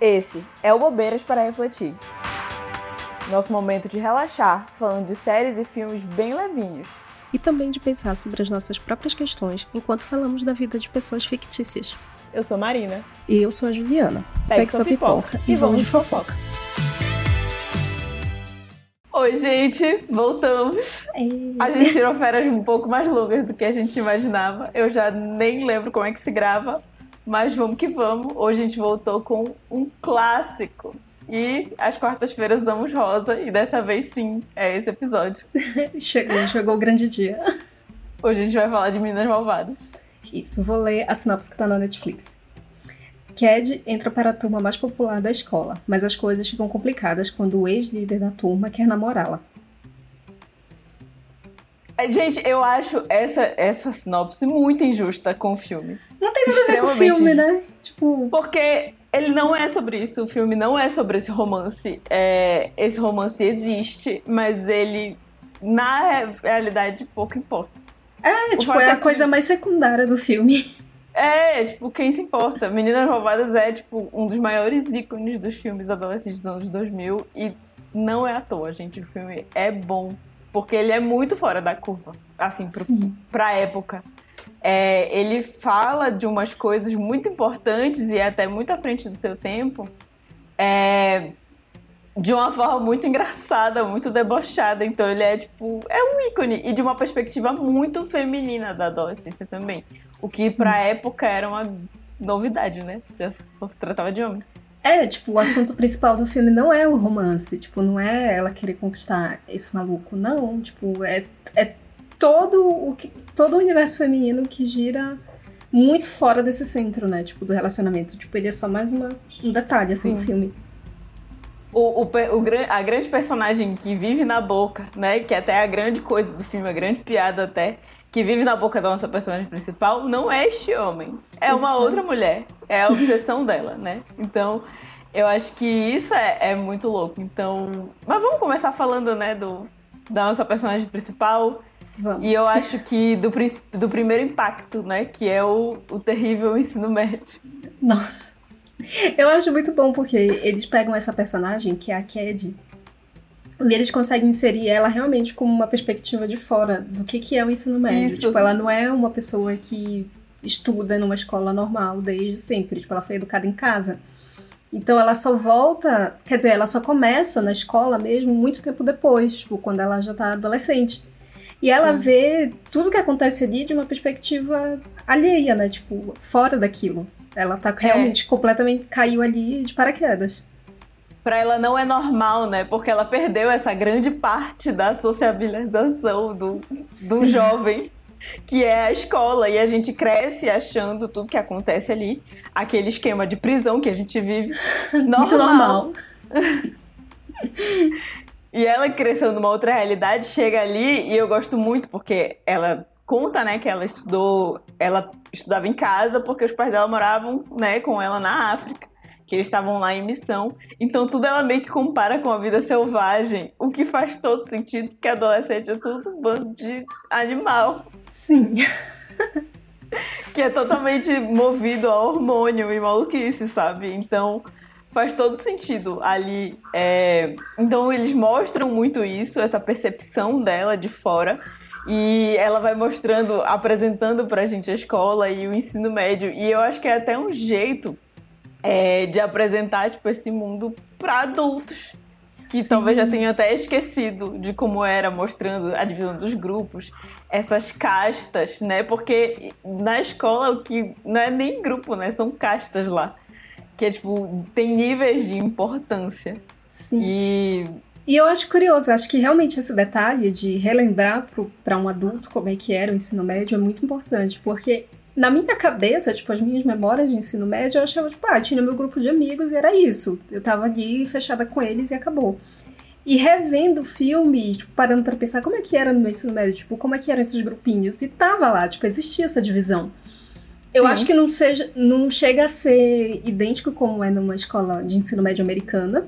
Esse é o Bobeiras para Refletir. Nosso momento de relaxar, falando de séries e filmes bem levinhos. E também de pensar sobre as nossas próprias questões enquanto falamos da vida de pessoas fictícias. Eu sou Marina. E eu sou a Juliana. Pegue, Pegue sua pipoca, pipoca e vamos de fofoca. Oi, gente, voltamos. Ei. A gente tirou férias um pouco mais longas do que a gente imaginava. Eu já nem lembro como é que se grava, mas vamos que vamos. Hoje a gente voltou com um clássico. E às quartas-feiras usamos rosa, e dessa vez sim, é esse episódio. chegou, chegou o grande dia. Hoje a gente vai falar de Meninas Malvadas. Isso, vou ler a sinopse que tá na Netflix. Cad entra para a turma mais popular da escola, mas as coisas ficam complicadas quando o ex-líder da turma quer namorá-la. Gente, eu acho essa, essa sinopse muito injusta com o filme. Não tem nada a ver com o filme, né? Tipo... Porque ele não é sobre isso, o filme não é sobre esse romance. É, esse romance existe, mas ele, na realidade, pouco importa. É, o tipo, é a que... coisa mais secundária do filme. É, tipo, quem se importa? Meninas Roubadas é, tipo, um dos maiores ícones dos filmes adolescentes dos anos 2000 e não é à toa, gente. O filme é bom porque ele é muito fora da curva, assim, pro, pra época. É, ele fala de umas coisas muito importantes e até muito à frente do seu tempo, é, de uma forma muito engraçada, muito debochada. Então ele é tipo, é um ícone e de uma perspectiva muito feminina da adolescência também. O que pra época era uma novidade, né? Se tratava de homem. É, tipo, o assunto principal do filme não é o romance, tipo, não é ela querer conquistar esse maluco, não, tipo, é, é todo o que todo o universo feminino que gira muito fora desse centro, né, tipo, do relacionamento. Tipo, ele é só mais uma, um detalhe, assim, do filme. O, o, o, a grande personagem que vive na boca, né, que é até a grande coisa do filme, a grande piada até, que vive na boca da nossa personagem principal não é este homem, é uma isso. outra mulher. É a obsessão dela, né? Então, eu acho que isso é, é, muito louco. Então, mas vamos começar falando, né, do da nossa personagem principal. Vamos. E eu acho que do, do primeiro impacto, né, que é o, o terrível ensino médio. Nossa. Eu acho muito bom porque eles pegam essa personagem, que é a Cad, e eles conseguem inserir ela realmente como uma perspectiva de fora do que, que é o ensino médio. Isso. Tipo, ela não é uma pessoa que estuda numa escola normal desde sempre. Tipo, ela foi educada em casa. Então ela só volta, quer dizer, ela só começa na escola mesmo muito tempo depois, tipo, quando ela já tá adolescente. E ela vê tudo que acontece ali de uma perspectiva alheia, né? Tipo, fora daquilo. Ela tá é. realmente é. completamente caiu ali de paraquedas para ela não é normal, né? Porque ela perdeu essa grande parte da sociabilização do, do jovem, que é a escola. E a gente cresce achando tudo que acontece ali, aquele esquema de prisão que a gente vive, normal. Muito normal. e ela cresceu numa outra realidade, chega ali, e eu gosto muito porque ela conta, né, que ela estudou, ela estudava em casa porque os pais dela moravam, né, com ela na África que eles estavam lá em missão. Então tudo ela meio que compara com a vida selvagem, o que faz todo sentido, porque adolescente é tudo um bando de animal. Sim. que é totalmente movido a hormônio e maluquice, sabe? Então faz todo sentido ali. É... Então eles mostram muito isso, essa percepção dela de fora. E ela vai mostrando, apresentando pra gente a escola e o ensino médio. E eu acho que é até um jeito é, de apresentar tipo, esse mundo para adultos que Sim. talvez já tenham até esquecido de como era mostrando a divisão dos grupos, essas castas, né? Porque na escola o que não é nem grupo, né? São castas lá. Que é tipo, tem níveis de importância. Sim. E e eu acho curioso, acho que realmente esse detalhe de relembrar para um adulto como é que era o ensino médio é muito importante, porque na minha cabeça, tipo, as minhas memórias de ensino médio, eu achava, tipo, ah, tinha meu grupo de amigos e era isso. Eu tava ali fechada com eles e acabou. E revendo o filme, tipo, parando para pensar como é que era no meu ensino médio, tipo, como é que eram esses grupinhos. E tava lá, tipo, existia essa divisão. Eu acho que não, seja, não chega a ser idêntico como é numa escola de ensino médio americana,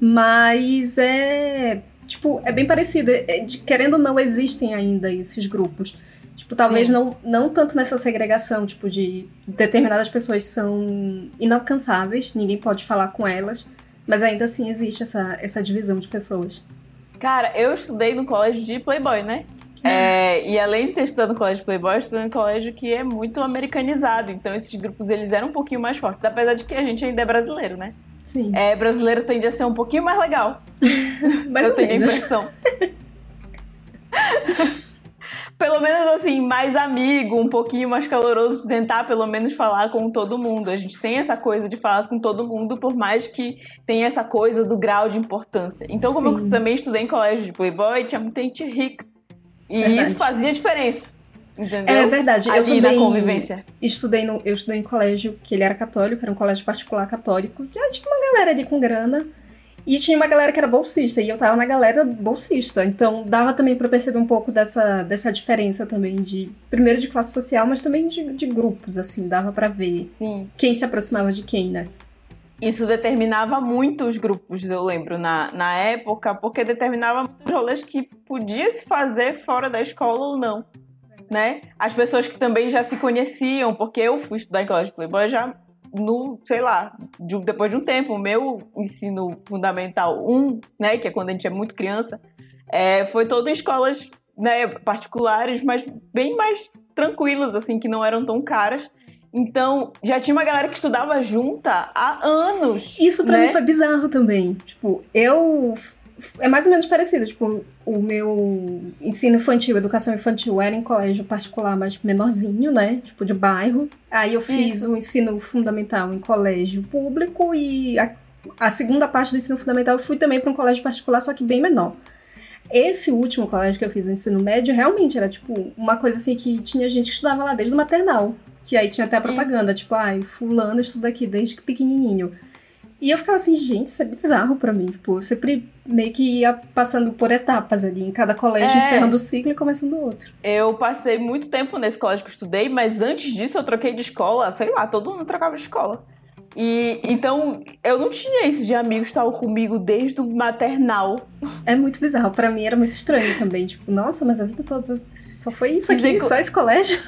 mas é, tipo, é bem parecido. É, de, querendo ou não, existem ainda esses grupos. Tipo, talvez não, não tanto nessa segregação, tipo, de determinadas pessoas são inalcançáveis, ninguém pode falar com elas, mas ainda assim existe essa, essa divisão de pessoas. Cara, eu estudei no colégio de Playboy, né? É, e além de ter estudado no colégio de Playboy, eu estudei no colégio que é muito americanizado. Então esses grupos eles eram um pouquinho mais fortes. Apesar de que a gente ainda é brasileiro, né? Sim. É, brasileiro tende a ser um pouquinho mais legal. mais eu tenho menos. a impressão. pelo menos assim, mais amigo, um pouquinho mais caloroso, tentar pelo menos falar com todo mundo. A gente tem essa coisa de falar com todo mundo, por mais que tenha essa coisa do grau de importância. Então, como Sim. eu também estudei em colégio de Playboy, tinha muita gente rica. E Verdade. isso fazia diferença. Entendeu? É verdade, eu Ali na também convivência. estudei no, eu estudei em colégio que ele era católico, era um colégio particular católico. Já tinha uma galera ali com grana. E tinha uma galera que era bolsista, e eu tava na galera bolsista. Então dava também pra perceber um pouco dessa, dessa diferença também de. Primeiro de classe social, mas também de, de grupos, assim, dava pra ver Sim. quem se aproximava de quem, né? Isso determinava muito os grupos, eu lembro, na, na época, porque determinava muitos rolês que podia se fazer fora da escola ou não. Né? As pessoas que também já se conheciam, porque eu fui estudar em colégio Playboy já no, sei lá, de depois de um tempo, o meu ensino fundamental 1, né, que é quando a gente é muito criança, é, foi todo em escolas né, particulares, mas bem mais tranquilas, assim, que não eram tão caras. Então, já tinha uma galera que estudava junta há anos. Isso pra né? mim foi bizarro também. Tipo, eu. É mais ou menos parecido. Tipo, o meu ensino infantil, educação infantil, era em colégio particular, mas menorzinho, né? Tipo, de bairro. Aí eu fiz Isso. o ensino fundamental em colégio público e a, a segunda parte do ensino fundamental eu fui também para um colégio particular, só que bem menor. Esse último colégio que eu fiz no ensino médio realmente era tipo uma coisa assim que tinha gente que estudava lá desde o maternal. Que aí tinha até a propaganda, tipo, ai, fulano estuda aqui desde que pequenininho. E eu ficava assim, gente, isso é bizarro pra mim. Tipo, eu sempre meio que ia passando por etapas ali, em cada colégio, É. encerrando o ciclo e começando outro. Eu passei muito tempo nesse colégio que eu estudei, mas antes disso eu troquei de escola, sei lá, todo mundo trocava de escola. E então eu não tinha isso de amigos que estavam comigo desde o maternal. É muito bizarro. Pra mim era muito estranho também. Tipo, nossa, mas a vida toda só foi isso aqui, só esse colégio.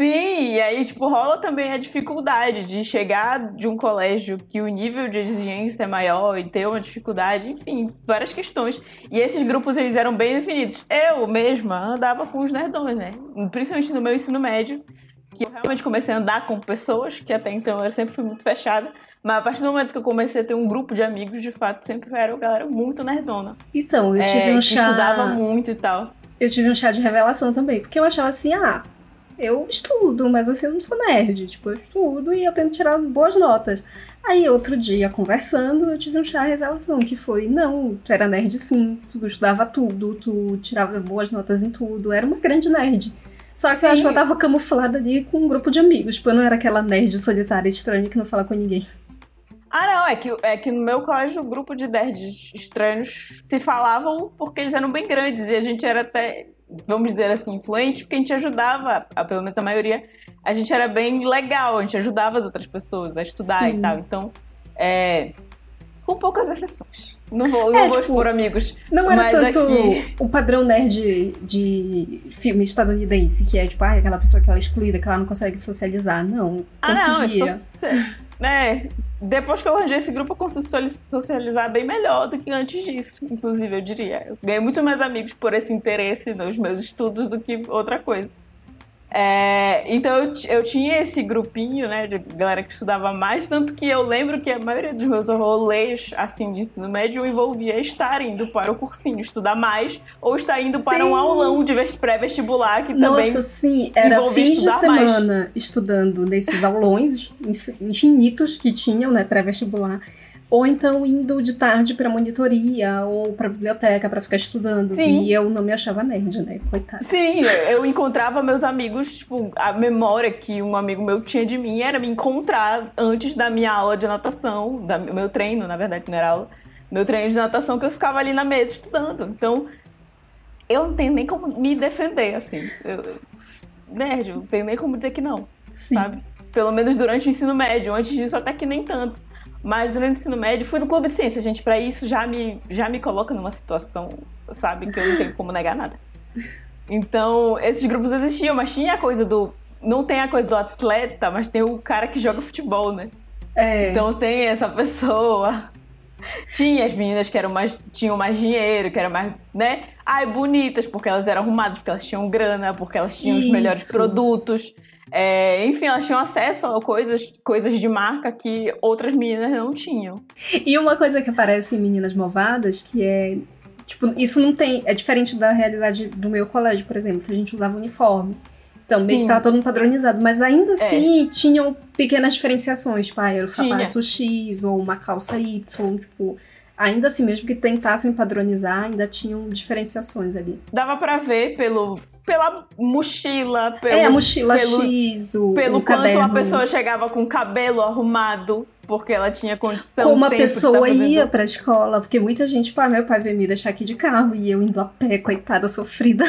Sim, e aí, tipo, rola também a dificuldade de chegar de um colégio que o nível de exigência é maior e ter uma dificuldade, enfim, várias questões. E esses grupos, eles eram bem definidos. Eu mesma andava com os nerdões, né? Principalmente no meu ensino médio, que eu realmente comecei a andar com pessoas, que até então eu sempre fui muito fechada. Mas a partir do momento que eu comecei a ter um grupo de amigos, de fato, sempre era uma galera muito nerdona. Então, eu tive É, um que chá. estudava muito e tal. Eu tive um chá de revelação também, porque eu achava assim, ah, eu estudo, mas assim, eu não sou nerd. Tipo, eu estudo e eu tento tirar boas notas. Aí, outro dia, conversando, eu tive um chá revelação, que foi, não, tu era nerd sim, tu estudava tudo, tu tirava boas notas em tudo, era uma grande nerd. Só que eu acho Sim. que eu tava camuflada ali com um grupo de amigos, tipo, eu não era aquela nerd solitária estranha que não fala com ninguém. Ah, não, é que, é que no meu colégio o grupo de nerds estranhos se falavam porque eles eram bem grandes e a gente era até, vamos dizer assim, influente, porque a gente ajudava, a, pelo menos a maioria, a gente era bem legal, a gente ajudava as outras pessoas a estudar Sim. e tal. Então, é. Com poucas exceções. Não vou, É, não vou tipo, expor amigos. Não era tanto aqui- o padrão nerd de filme estadunidense, que é tipo, ah, aquela pessoa que ela é excluída, que ela não consegue socializar. Não, Ah, não, eu conseguia. Né, depois que eu arranjei esse grupo, eu consigo soli- socializar bem melhor do que antes disso, inclusive, eu diria. Eu ganhei muito mais amigos por esse interesse nos meus estudos do que outra coisa. É, então eu, eu tinha esse grupinho, né, de galera que estudava mais, tanto que eu lembro que a maioria dos meus rolês, assim, de ensino médio envolvia estar indo para o cursinho, estudar mais, ou estar indo para um Sim. aulão de ves- pré-vestibular, que também Nossa, sim, era fins de estudar mais. semana estudando nesses aulões inf- infinitos que tinham, né, pré-vestibular. Ou então indo de tarde pra monitoria ou pra biblioteca pra ficar estudando. Sim. E eu não me achava nerd, né? Coitada. Sim, eu encontrava meus amigos, tipo, a memória que um amigo meu tinha de mim era me encontrar antes da minha aula de natação, da meu treino, na verdade, não era aula, meu treino de natação, que eu ficava ali na mesa estudando. Então, eu não tenho nem como me defender, assim. Eu, nerd, eu não tenho nem como dizer que não, Sim. sabe? Pelo menos durante o ensino médio. Antes disso, até que nem tanto. Mas durante o ensino médio, fui no Clube de Ciência, gente. Pra isso já me, já me coloca numa situação, sabe, que eu não tenho como negar nada. Então, esses grupos existiam, mas tinha a coisa do. Não tem a coisa do atleta, mas tem o cara que joga futebol, né? É. Então tem essa pessoa. Tinha as meninas que eram mais, tinham mais dinheiro, que eram mais, né? Ai, bonitas, porque elas eram arrumadas, porque elas tinham grana, porque elas tinham Isso. os melhores produtos. É, enfim, elas tinham acesso a coisas, coisas de marca que outras meninas não tinham. E uma coisa que aparece em Meninas Malvadas, que é. Tipo, isso não tem. É diferente da realidade do meu colégio, por exemplo, que a gente usava uniforme. Então, meio que tava todo mundo padronizado. Mas ainda assim, tinham pequenas diferenciações. Tipo, ah, era o Tinha. sapato X ou uma calça Y. Tipo, ainda assim, mesmo que tentassem padronizar, ainda tinham diferenciações ali. Dava pra ver pelo, pela mochila, pelo, é, a mochila pelo, X, o, pelo o quanto caderno. a pessoa chegava com o cabelo arrumado, porque ela tinha condição Como a pessoa ia pra escola, porque muita gente, pá, meu pai veio me deixar aqui de carro e eu indo a pé, coitada, sofrida.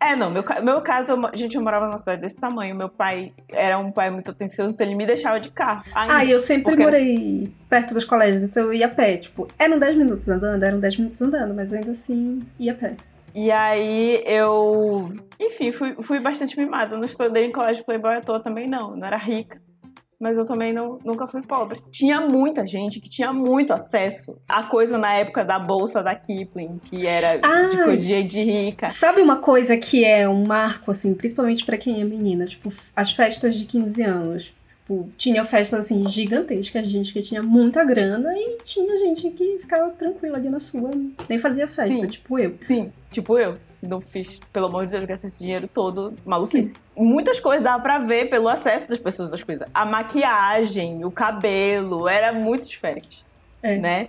É, não, meu, meu caso, eu gente, eu morava numa cidade desse tamanho. Meu pai era um pai muito atencioso, então ele me deixava de carro. Ainda. Ah, e eu sempre morei perto dos colégios, então eu ia a pé. Tipo, eram 10 minutos andando, eram 10 minutos andando, mas ainda assim ia a pé. E aí eu, enfim, fui, fui bastante mimada. Não estudei em colégio playboy à toa também, não. Não era rica. Mas eu também não, nunca fui pobre. Tinha muita gente que tinha muito acesso à coisa na época da bolsa da Kipling, que era Ah! de coisa de rica. Sabe uma coisa que é um marco, assim, principalmente pra quem é menina? Tipo, as festas de 15 anos. Tipo, tinha festas, assim, gigantescas, gente que tinha muita grana e tinha gente que ficava tranquila ali na sua, nem fazia festa, Sim. tipo eu. Sim, tipo eu. Não fiz, pelo amor de Deus, gastei esse dinheiro todo maluquice. Muitas coisas dava pra ver pelo acesso das pessoas às coisas. A maquiagem, o cabelo, era muito diferente. É. Né?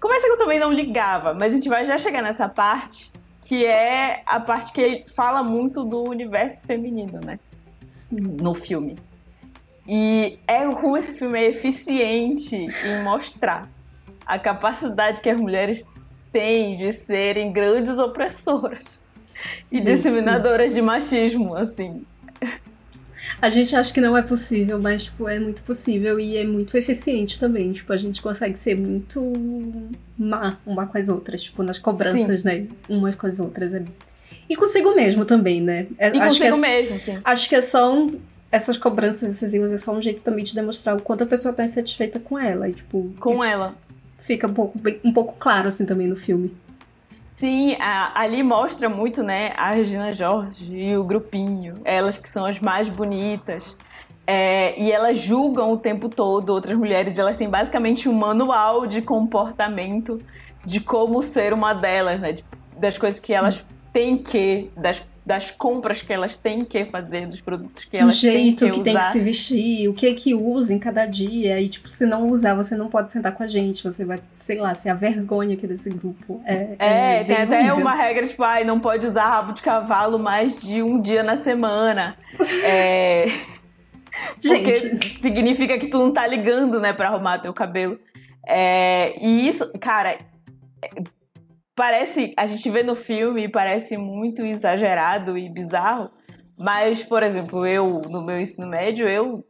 Começa que eu também não ligava, mas a gente vai já chegar nessa parte, que é a parte que fala muito do universo feminino, né? Sim. No filme. E é como esse filme é eficiente em mostrar a capacidade que as mulheres têm de serem grandes opressoras e Gente, disseminadoras de machismo, assim. A gente acha que não é possível, mas, tipo, é muito possível e é muito eficiente também. Tipo, a gente consegue ser muito má uma com as outras, tipo, nas cobranças, né? Umas com as outras. é- E consigo mesmo também, né? É- E acho, que é, consigo mesmo, assim. acho que é só um- essas cobranças excessivas é só um jeito também de demonstrar o quanto a pessoa tá insatisfeita com ela. E, tipo, Com ela. fica um pouco, bem- um pouco claro, assim, também no filme. Sim, a- ali mostra muito, né, a Regina Jorge e o grupinho, elas que são as mais bonitas. É, e elas julgam o tempo todo outras mulheres, elas têm basicamente um manual de comportamento de como ser uma delas, né? de- das coisas que Sim. elas têm que, das, das compras que elas têm que fazer, dos produtos que o elas jeito têm que, que, tem que usar. se vestir, o que é que usa em cada dia. E, tipo, se não usar, você não pode sentar com a gente. Você vai, sei lá, ser a vergonha aqui desse grupo. É, É, tem bem até horrível. uma regra, tipo, ai, não pode usar rabo de cavalo mais de um dia na semana. É. Porque Gente, significa que tu não tá ligando, né, pra arrumar teu cabelo. É, e isso, cara, é, parece. A gente vê no filme e parece muito exagerado e bizarro. Mas, por exemplo, eu, no meu ensino médio, eu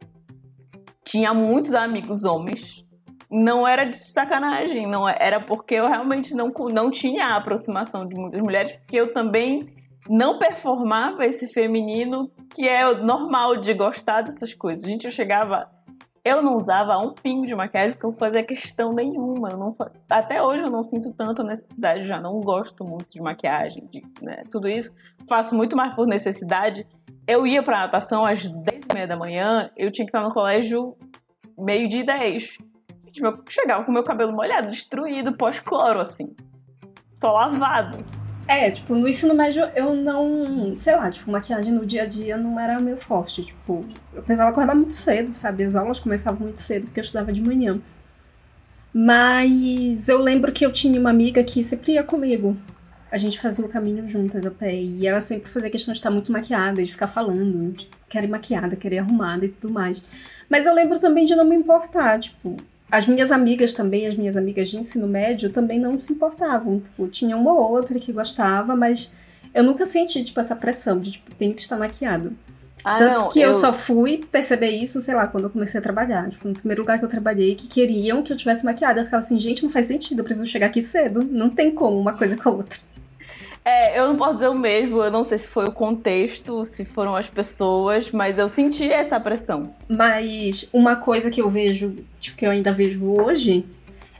tinha muitos amigos homens. Não era de sacanagem, não é, era porque eu realmente não, não tinha a aproximação de muitas mulheres, porque eu também não performava esse feminino que é normal de gostar dessas coisas. Gente, eu chegava. Eu não usava um pingo de maquiagem porque eu fazia questão nenhuma. Não Até hoje eu não sinto tanta necessidade, já não gosto muito de maquiagem, de né, tudo isso. Faço muito mais por necessidade. Eu ia pra natação às 10 e meia da manhã, eu tinha que estar no colégio meio-dia e 10. Gente, eu chegava com meu cabelo molhado, destruído, pós-cloro, assim. Só lavado. É, tipo, no ensino médio eu não. Sei lá, tipo, maquiagem no dia a dia não era meu forte. Tipo, eu precisava acordar muito cedo, sabe? As aulas começavam muito cedo porque eu estudava de manhã. Mas eu lembro que eu tinha uma amiga que sempre ia comigo. A gente fazia o caminho juntas a pé. E ela sempre fazia questão de estar muito maquiada, de ficar falando, de querer maquiada, querer arrumada e tudo mais. Mas eu lembro também de não me importar, tipo. As minhas amigas também, as minhas amigas de ensino médio, também não se importavam. Tipo, tinha uma ou outra que gostava, mas eu nunca senti, tipo, essa pressão de, tipo, tenho que estar maquiado. Ah, Tanto não, que eu... só fui perceber isso, sei lá, quando eu comecei a trabalhar. Tipo, no primeiro lugar que eu trabalhei, que queriam que eu tivesse maquiada. Eu ficava assim, gente, não faz sentido, eu preciso chegar aqui cedo. Não tem como uma coisa com a outra. É, eu não posso dizer o mesmo, eu não sei se foi o contexto, se foram as pessoas, mas eu senti essa pressão. Mas uma coisa que eu vejo, tipo, que eu ainda vejo hoje,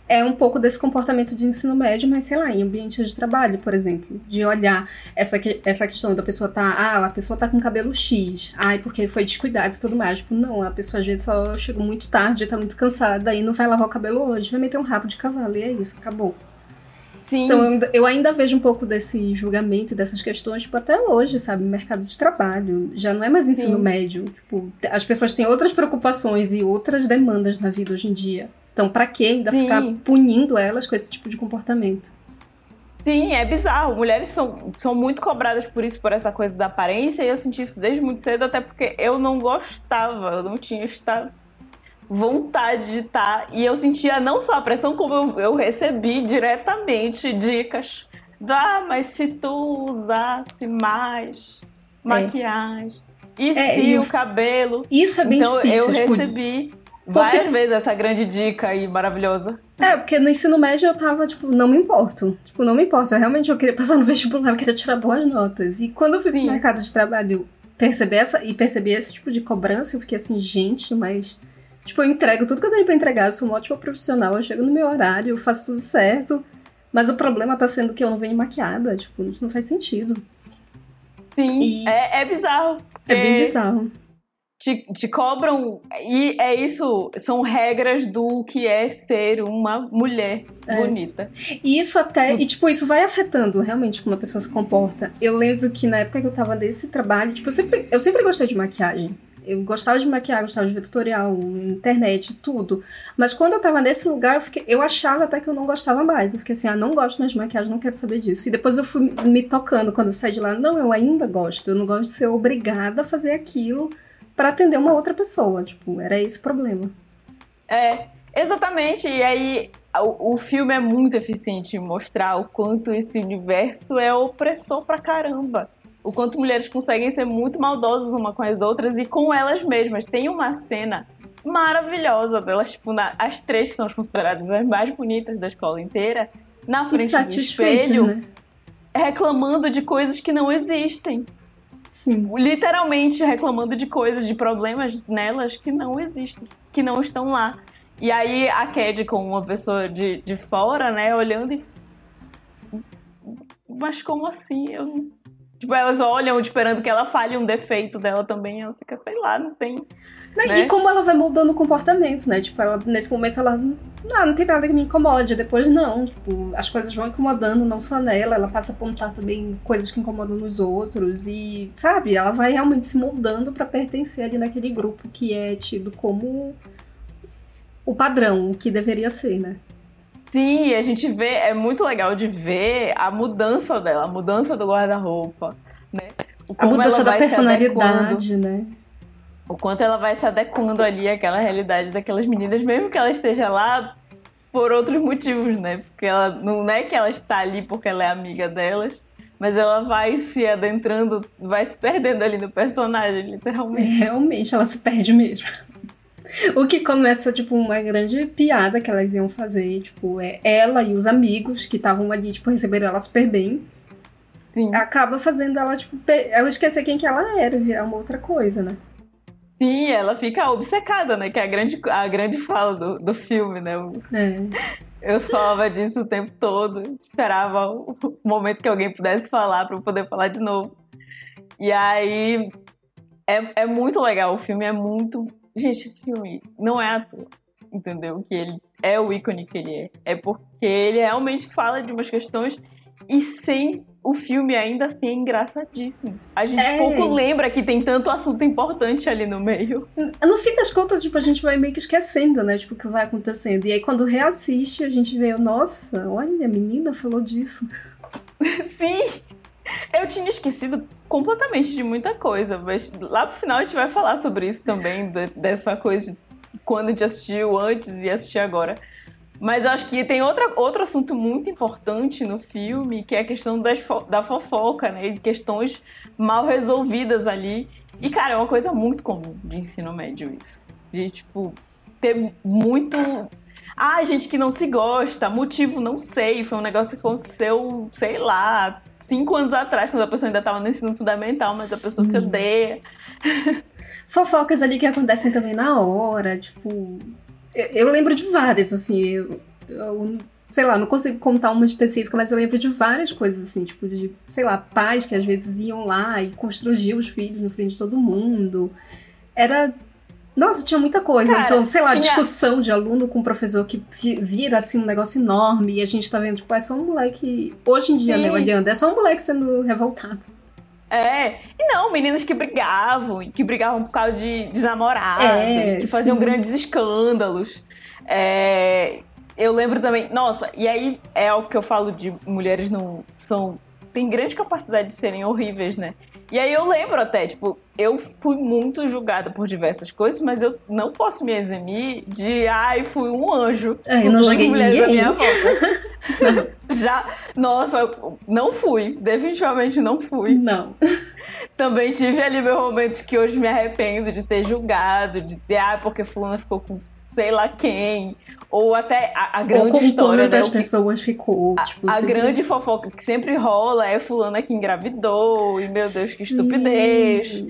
é um pouco desse comportamento de ensino médio, mas sei lá, em ambiente de trabalho, por exemplo, de olhar essa, essa questão da pessoa tá, ah, a pessoa tá com cabelo X, ai, porque foi descuidado e tudo mais. Tipo, não, a pessoa às vezes só chegou muito tarde, tá muito cansada, e não vai lavar o cabelo hoje, vai meter um rabo de cavalo, e é isso, acabou. Sim. Então eu, ainda vejo um pouco desse julgamento, dessas questões, tipo, até hoje, sabe? Mercado de trabalho. Já não é mais ensino Sim. médio. Tipo, as pessoas têm outras preocupações e outras demandas na vida hoje em dia. Então, para que ainda Sim. ficar punindo elas com esse tipo de comportamento? Sim, é bizarro. Mulheres são, são muito cobradas por isso, por essa coisa da aparência, e eu senti isso desde muito cedo, até porque eu não gostava, eu não tinha esta vontade de estar. E eu sentia não só a pressão, como eu, eu recebi diretamente dicas. Ah, mas se tu usasse mais é. maquiagem, e é, se o cabelo. Isso é bem então, difícil. Eu recebi Várias porque... vezes essa grande dica aí maravilhosa. É, porque no ensino médio eu tava, tipo, não me importo. Tipo, não me importo. Eu realmente eu queria passar no vestibular, eu queria tirar boas notas. E quando eu fui Sim. pro mercado de trabalho perceber essa, e perceber esse tipo de cobrança, eu fiquei assim, gente, mas. Tipo, eu entrego tudo que eu tenho pra entregar, eu sou uma ótima profissional, eu chego no meu horário, eu faço tudo certo. Mas o problema tá sendo que eu não venho maquiada. Tipo, isso não faz sentido. Sim, e... é, é bizarro. É bem bizarro te, te cobram. E é isso, são regras do que é ser uma mulher é. bonita. E isso até. E tipo, isso vai afetando realmente como a pessoa se comporta. Eu lembro que na época que eu tava nesse trabalho, tipo, eu sempre, eu sempre gostei de maquiagem. Eu gostava de maquiar, gostava de ver tutorial, internet, tudo. Mas quando eu tava nesse lugar, eu, fiquei, eu achava até que eu não gostava mais. Eu fiquei assim, ah, não gosto mais de maquiagem, não quero saber disso. E depois eu fui me tocando quando eu saí de lá. Não, eu ainda gosto. Eu não gosto de ser obrigada a fazer aquilo para atender uma outra pessoa. Tipo, era esse o problema. É, exatamente. E aí o, o filme é muito eficiente em mostrar o quanto esse universo é opressor pra caramba. O quanto mulheres conseguem ser muito maldosas uma com as outras e com elas mesmas. Tem uma cena maravilhosa delas, tipo, na, as três que são consideradas as mais bonitas da escola inteira, na frente do espelho, né? reclamando de coisas que não existem. Sim. Literalmente reclamando de coisas, de problemas nelas que não existem, que não estão lá. E aí a Cad, com uma pessoa de, de fora, né, olhando e. Mas como assim? Eu... Tipo, elas olham esperando que ela fale um defeito dela também. Ela fica, sei lá, não tem. Né? E como ela vai moldando o comportamento, né? Tipo, ela, nesse momento ela. Não, não tem nada que me incomode. Depois não. Tipo, as coisas vão incomodando, não só nela. Ela passa a apontar também coisas que incomodam nos outros. E, sabe, ela vai realmente se moldando para pertencer ali naquele grupo que é tido como o padrão, o que deveria ser, né? Sim, a gente vê, é muito legal de ver a mudança dela, a mudança do guarda-roupa, né? a mudança da personalidade, né? o quanto ela vai se adequando ali àquela realidade daquelas meninas, mesmo que ela esteja lá por outros motivos, né? Porque ela não é que ela está ali porque ela é amiga delas, mas ela vai se adentrando, vai se perdendo ali no personagem, literalmente. Realmente, ela se perde mesmo. O que começa, tipo, uma grande piada que elas iam fazer, tipo, é ela e os amigos que estavam ali, tipo, receberam ela super bem. Sim. Acaba fazendo ela, tipo, ela esquecer quem que ela era e virar uma outra coisa, né? Sim, ela fica obcecada, né? Que é a grande, a grande fala do, do filme, né? É. Eu falava disso o tempo todo, esperava o momento que alguém pudesse falar para eu poder falar de novo. E aí é, é muito legal, o filme é muito. Gente, esse filme não é à toa, entendeu? Que ele é o ícone que ele é. É porque ele realmente fala de umas questões e sem o filme ainda assim é engraçadíssimo. A gente é. pouco lembra que tem tanto assunto importante ali no meio. No fim das contas, tipo, a gente vai meio que esquecendo, né? Tipo, o que vai acontecendo. E aí quando reassiste, a gente vê, nossa, olha, a menina falou disso. Sim! Eu tinha esquecido completamente de muita coisa, mas lá pro final a gente vai falar sobre isso também, dessa coisa de quando a gente assistiu antes e assistir agora. Mas eu acho que tem outra, outro assunto muito importante no filme, que é a questão das, da fofoca, né? De questões mal resolvidas ali. E, cara, é uma coisa muito comum de ensino médio isso. De, tipo, ter muito. Ah, gente que não se gosta, motivo não sei, foi um negócio que aconteceu, sei lá, cinco anos atrás, quando a pessoa ainda estava no ensino fundamental, mas a pessoa se odeia. Fofocas ali que acontecem também na hora, tipo. Eu, eu lembro de várias, assim. Eu, eu, sei lá, não consigo contar uma específica, mas eu lembro de várias coisas, assim, tipo, de, sei lá, pais que às vezes iam lá e constrangiam os filhos no frente de todo mundo. Era nossa, tinha muita coisa. Cara, então, sei lá, tinha... discussão de aluno com professor que vira assim um negócio enorme e a gente tá vendo, tipo, é só um moleque. Hoje em dia, Sim. né, olhando, é só um moleque sendo revoltado. É, e não, meninas que brigavam, que brigavam por causa de, de namorado, é, que faziam sim. grandes escândalos. É, eu lembro também, nossa, e aí é o que eu falo de mulheres não são tem grande capacidade de serem horríveis, né? E aí eu lembro até, tipo, eu fui muito julgada por diversas coisas, mas eu não posso me eximir de, ai, fui um anjo. É, eu não joguei ninguém. minha. Já, nossa, não fui, definitivamente não fui. Não. Também tive ali meu momento que hoje me arrependo de ter julgado, de ter, ah, porque fulana ficou com sei lá quem, ou até a, a grande ou como história. Né? pessoas ficou. Tipo, a, a grande fofoca que sempre rola é fulana que engravidou, e meu Deus, que Sim. estupidez.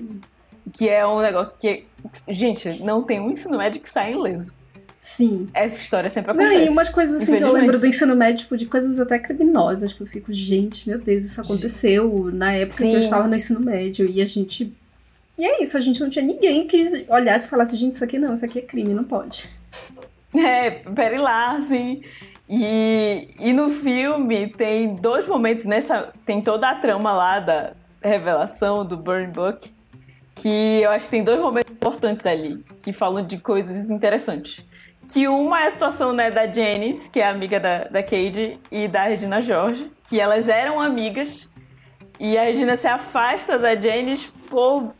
Que é um negócio que. Gente, não tem um ensino médio que sai ileso. Sim. Essa história sempre acontece. Não, e umas coisas assim que eu lembro do ensino médio, tipo, de coisas até criminosas, que eu fico, gente, meu Deus, isso aconteceu na época Sim. que eu estava no ensino médio. E a gente. E é isso, a gente não tinha ninguém que olhasse e falasse, gente, isso aqui não, isso aqui é crime, não pode. É, pere lá, assim. E, e no filme tem dois momentos nessa. Tem toda a trama lá da revelação do Burn Book. Que eu acho que tem dois momentos importantes ali, que falam de coisas interessantes. Que uma é a situação né, da Janice, que é amiga da, da Cade, e da Regina George, que elas eram amigas. E a Regina se afasta da Janice por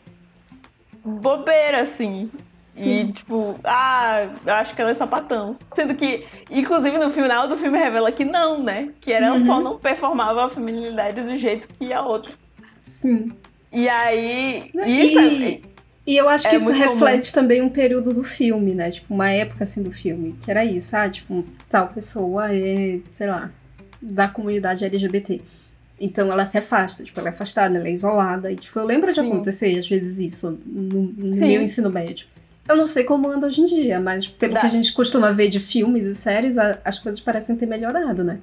bobeira, assim. Sim. E, tipo, ah, acho que ela é sapatão. Sendo que, inclusive, no final do filme revela que não, né? Que ela uhum. só não performava a feminilidade do jeito que a outra. Sim. E aí. Isso e, é, e eu acho que é isso reflete comum. também um período do filme, né? Tipo, uma época assim do filme. Que era isso, ah, tipo, tal pessoa é, sei lá, da comunidade LGBT. Então ela se afasta, tipo, ela é afastada, ela é isolada. E, tipo, eu lembro de Sim. acontecer, às vezes, isso no, no meu ensino médio. Eu não sei como anda hoje em dia, mas pelo da... que a gente costuma ver de filmes e séries, a, as coisas parecem ter melhorado, né?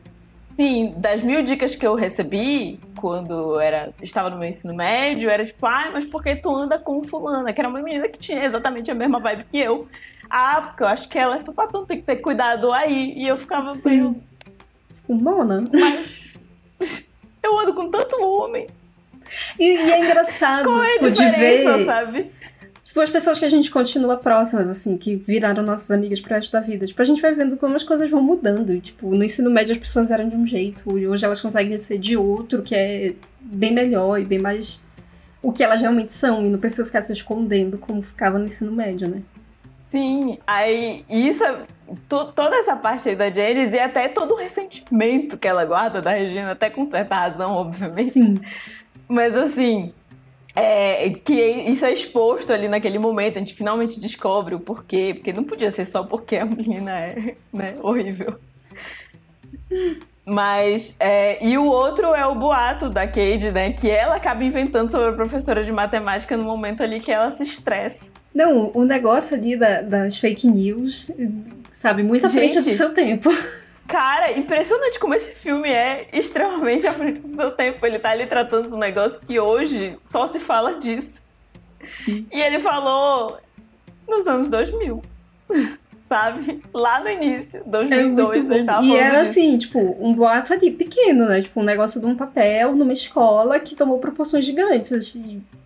Sim, das mil dicas que eu recebi quando era, estava no meu ensino médio, era tipo, ai, ah, mas por que tu anda com fulana? Que era uma menina que tinha exatamente a mesma vibe que eu. Ah, porque eu acho que ela é sapatão, tem que ter cuidado aí. E eu ficava Sim. meio. Humana? Mas eu ando com tanto homem. E, e é engraçado Qual é a de ver. sabe? Tipo, as pessoas que a gente continua próximas, assim, que viraram nossas amigas pro resto da vida. Tipo, a gente vai vendo como as coisas vão mudando. Tipo, no ensino médio as pessoas eram de um jeito, e hoje elas conseguem ser de outro, que é bem melhor e bem mais o que elas realmente são, e não precisa ficar se escondendo como ficava no ensino médio, né? Sim, aí isso, to, toda essa parte aí da Janice e até todo o ressentimento que ela guarda da Regina, até com certa razão, obviamente. Sim. Mas assim, é, que isso é exposto ali naquele momento, a gente finalmente descobre o porquê, porque não podia ser só porque a menina é né, horrível. Mas, é, e o outro é o boato da Cade, né? Que ela acaba inventando sobre a professora de matemática no momento ali que ela se estressa. Não, o negócio ali da, das fake news, sabe, muito à frente do seu tempo. Cara, impressionante como esse filme é extremamente à frente do seu tempo. Ele tá ali tratando um negócio que hoje só se fala disso. Sim. E ele falou nos anos 2000. Sabe? Lá no início, 2002, é ele tava E era disso. assim, tipo, um boato ali pequeno, né? Tipo, um negócio de um papel numa escola que tomou proporções gigantes.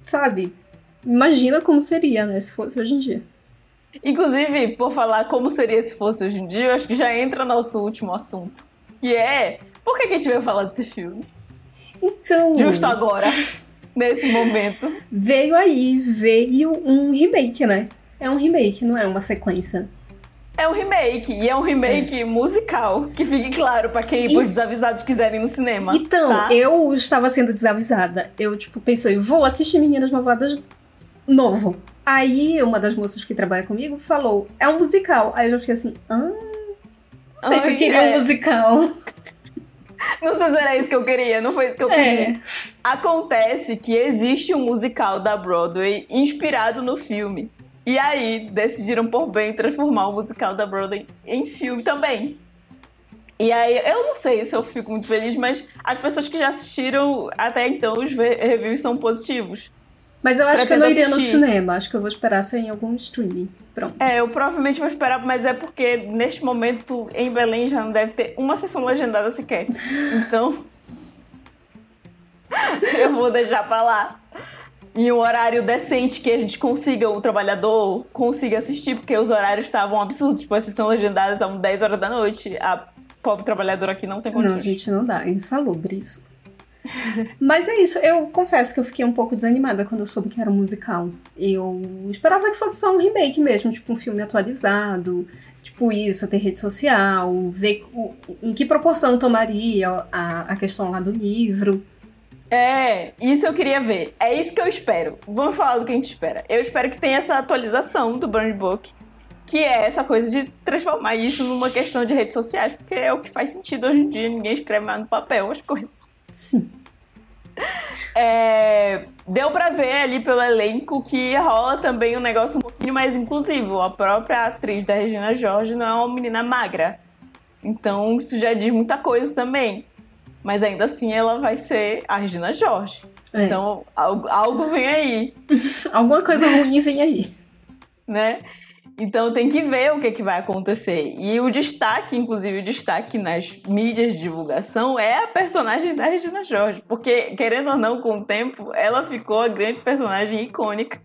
Sabe? Imagina como seria, né? Se fosse hoje em dia. Inclusive, por falar como seria se fosse hoje em dia, eu acho que já entra nosso último assunto. Que é, por que a gente veio falar desse filme? Então... Justo agora, nesse momento. Veio aí, veio um remake, né? É um remake, não é uma sequência. É um remake, e é um remake é. musical, que fique claro para quem, e... os desavisados quiserem no cinema. Então, tá? eu estava sendo desavisada. Eu, tipo, pensei, vou assistir Meninas Malvadas novo. Aí uma das moças que trabalha comigo falou, é um musical. Aí eu já fiquei assim, ah, não sei se eu queria é. um musical. Não sei se era isso que eu queria, não foi isso que eu É. pedi. Acontece que existe um musical da Broadway inspirado no filme. E aí decidiram por bem transformar o musical da Broadway em filme também. E aí, eu não sei se eu fico muito feliz, mas as pessoas que já assistiram até então, os reviews são positivos. Mas eu acho que eu não iria no assistir. cinema. Acho que eu vou esperar sair em algum streaming. Pronto. É, eu provavelmente vou esperar, mas é porque neste momento em Belém já não deve ter uma sessão legendada sequer. Então. eu vou deixar pra lá. Em um horário decente que a gente consiga, o trabalhador consiga assistir, porque os horários estavam absurdos. Tipo, a sessão legendada estavam 10 horas da noite. A pobre trabalhadora aqui não tem Não, condições. gente, não dá. É insalubre isso. Mas é isso. Eu confesso que eu fiquei um pouco desanimada quando eu soube que era um musical. Eu esperava que fosse só um remake mesmo, tipo um filme atualizado. Tipo isso, ter rede social, ver o- em que proporção tomaria a, a questão lá do livro. É, isso eu queria ver. É isso que eu espero. Vamos falar do que a gente espera. Eu espero que tenha essa atualização do Burn Book, que é essa coisa de transformar isso numa questão de redes sociais, porque é o que faz sentido hoje em dia. Ninguém escreve mais no papel as coisas. Sim. É, deu pra ver ali pelo elenco que rola também um negócio um pouquinho mais inclusivo. A própria atriz da Regina Jorge não é uma menina magra. Então isso já diz muita coisa também. Mas ainda assim ela vai ser a Regina Jorge. É. Então algo, algo vem aí, Alguma coisa ruim vem aí. né? Então tem que ver o que, que vai acontecer. E o destaque, inclusive o destaque nas mídias de divulgação, é a personagem da Regina Jorge. Porque, querendo ou não, com o tempo, ela ficou a grande personagem icônica,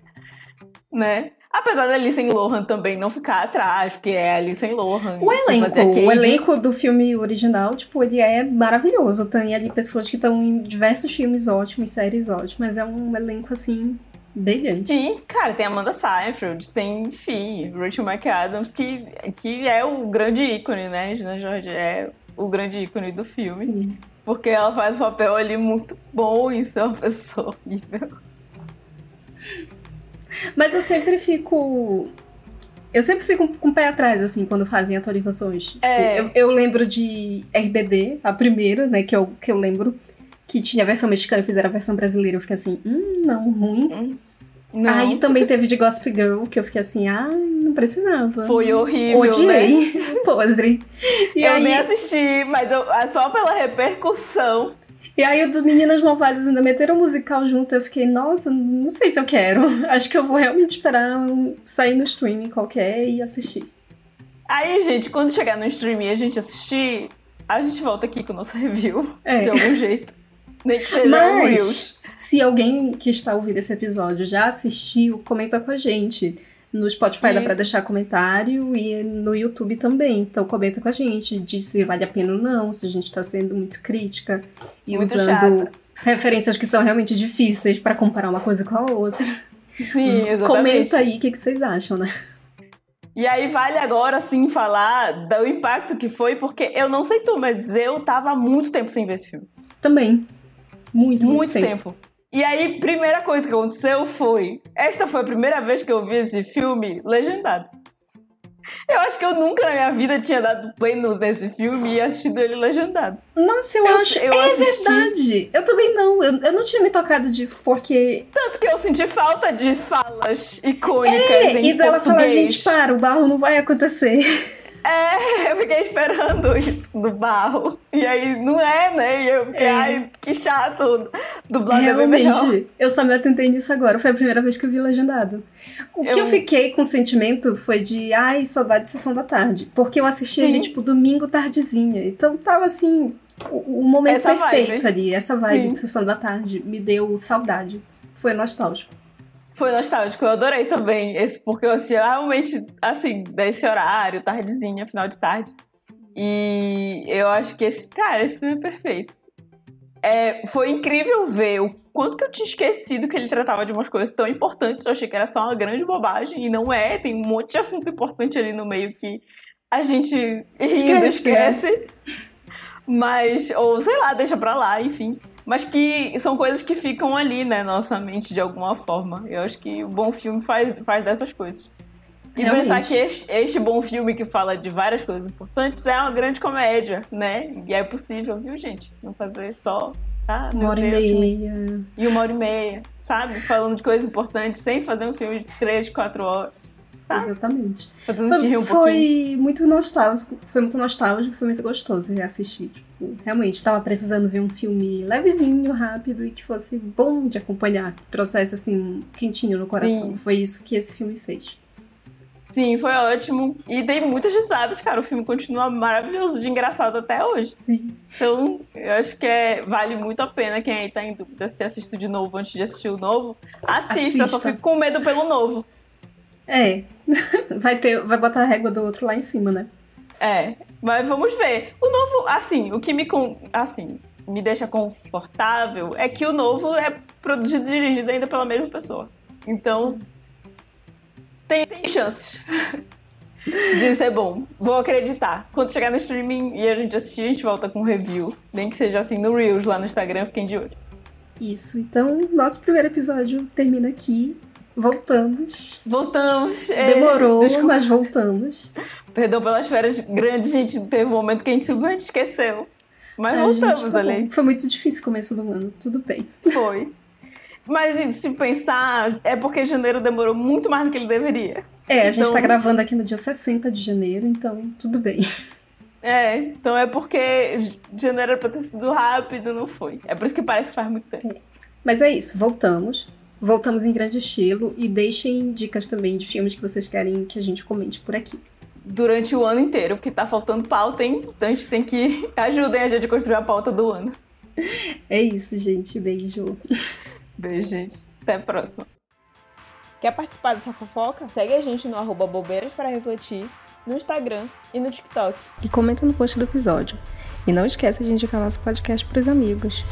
né? Apesar da Alice Lohan também não ficar atrás, porque é a Alice Lohan. O elenco, o elenco do filme original, tipo, ele é maravilhoso. Tem ali pessoas que estão em diversos filmes ótimos, séries ótimas. É um elenco, assim, brilhante. Sim, cara, tem Amanda Seyfried, tem, enfim, Rachel McAdams, que, que é o grande ícone, né? Regina Jorge é o grande ícone do filme. Sim. Porque ela faz um papel ali muito bom em ser uma pessoa horrível. Mas eu sempre fico. Eu sempre fico com o pé atrás, assim, quando fazem atualizações. Tipo, É. eu, eu lembro de RBD, a primeira, né, que eu, que eu lembro, que tinha a versão mexicana e fizeram a versão brasileira. Eu fiquei assim, hum, não, ruim. Não, Aí também teve de Gossip Girl, que eu fiquei assim, ah, não precisava. foi horrível, né? Odiei. Podre. E eu aí, nem assisti, mas eu- é só pela repercussão. e aí o do Meninas Malvadas ainda meteram um musical junto. Eu fiquei, nossa, não sei se eu quero. Acho que eu vou realmente esperar sair no streaming qualquer e assistir. Aí, gente, quando chegar no streaming e a gente assistir, a gente volta aqui com o nosso review, É. de algum jeito. Nem que seja Mas-. Se alguém que está ouvindo esse episódio já assistiu, comenta com a gente. No Spotify dá Isso. pra deixar comentário e no YouTube também. Então comenta com a gente, diz se vale a pena ou não, se a gente tá sendo muito crítica e Muito usando chata. referências que são realmente difíceis pra comparar uma coisa com a outra. Sim, exatamente. Comenta aí o que, que vocês acham, né? E aí vale agora sim falar do impacto que foi, porque eu não sei tu, mas eu tava há muito tempo sem ver esse filme. Também. Muito, muito, Muito tempo. E aí, primeira coisa que aconteceu foi. Esta foi a primeira vez que eu vi esse filme legendado. Eu acho que eu nunca na minha vida tinha dado play nesse filme e assistido ele legendado. Nossa, eu, Eu- acho. eu é assisti. verdade. Eu também não. Eu, eu não tinha me tocado disso, porque. Tanto que eu senti falta de falas icônicas É, em e dela falar, gente, para, o barro não vai acontecer. É, eu fiquei esperando isso do barro. E aí não é, né? E eu fiquei, É. ai, que chato. Dublado é bem melhor. Realmente, eu só me atentei nisso agora. Foi a primeira vez que eu vi legendado. O que eu Eu- fiquei com sentimento foi de, ai, saudade de sessão da tarde. Porque eu assisti ele, Sim. tipo, domingo tardezinha. Então tava assim, o, o momento Essa perfeito vibe. ali. Essa vibe Sim. de sessão da tarde me deu saudade. Foi nostálgico. Foi nostálgico, eu adorei também esse, porque eu assisti realmente, assim, desse horário, tardezinha, final de tarde. E eu acho que esse, cara, esse filme é perfeito. É, foi incrível ver o quanto que eu tinha esquecido que ele tratava de umas coisas tão importantes. Eu achei que era só uma grande bobagem, e não é, tem um monte de assunto importante ali no meio que a gente rindo Esquece, né? esquece. Mas, ou sei lá, deixa pra lá, enfim. Mas que são coisas que ficam ali, né, na nossa mente de alguma forma. Eu acho que o bom filme faz, faz dessas coisas. E Realmente. pensar que este, este, bom filme que fala de várias coisas importantes é uma grande comédia, né? E é possível, viu, gente? Não fazer só. Tá? Uma hora Deus, e meia. E uma hora e meia, sabe? Falando de coisas importantes sem fazer um filme de três, quatro horas. Tá? Exatamente. Foi, um foi muito nostálgico, foi muito nostálgico, foi muito gostoso reassistir. Tipo, realmente, estava precisando ver um filme levezinho, rápido e que fosse bom de acompanhar, que trouxesse assim um quentinho no coração. Sim. Foi isso que esse filme fez. Sim, foi ótimo. E tem muitas risadas, cara. O filme continua maravilhoso, de engraçado até hoje. Sim. Então, eu acho que é, vale muito a pena quem aí tá em dúvida se assiste de novo antes de assistir o novo. Assista, assista. só fico com medo pelo novo. É. Vai ter, vai botar a régua do outro lá em cima, né? É. Mas vamos ver. O novo, assim, o que me assim, me deixa confortável é que o novo é produzido e dirigido ainda pela mesma pessoa. Então, tem, tem chances de ser bom. Vou acreditar. Quando chegar no streaming e a gente assistir, a gente volta com um review. Nem que seja assim no Reels lá no Instagram, fiquem de olho. Isso. Então, nosso primeiro episódio termina aqui. Voltamos. Voltamos. É, Demorou, desculpa. mas voltamos. Perdão pelas férias grandes, gente. Teve um momento que a gente simplesmente esqueceu. Mas a voltamos tá ali. Foi muito difícil o começo do ano, tudo bem. Foi. Mas, gente, se pensar, é porque janeiro demorou muito mais do que ele deveria. É, a gente tá então... gravando aqui no dia 60 de janeiro, então tudo bem. É, então é porque janeiro era pra ter sido rápido, não foi. É por isso que parece que faz muito tempo. É. Mas é isso, voltamos. Voltamos em grande estilo e deixem dicas também de filmes que vocês querem que a gente comente por aqui. Durante o ano inteiro, porque tá faltando pauta, hein? Então a gente tem que. Ajudem a gente a construir a pauta do ano. É isso, gente. Beijo. Beijo, gente. Até a próxima. Quer participar dessa fofoca? Segue a gente no arroba bobeiras para refletir, no Instagram e no TikTok. E comenta no post do episódio. E não esqueça de indicar nosso podcast para os amigos.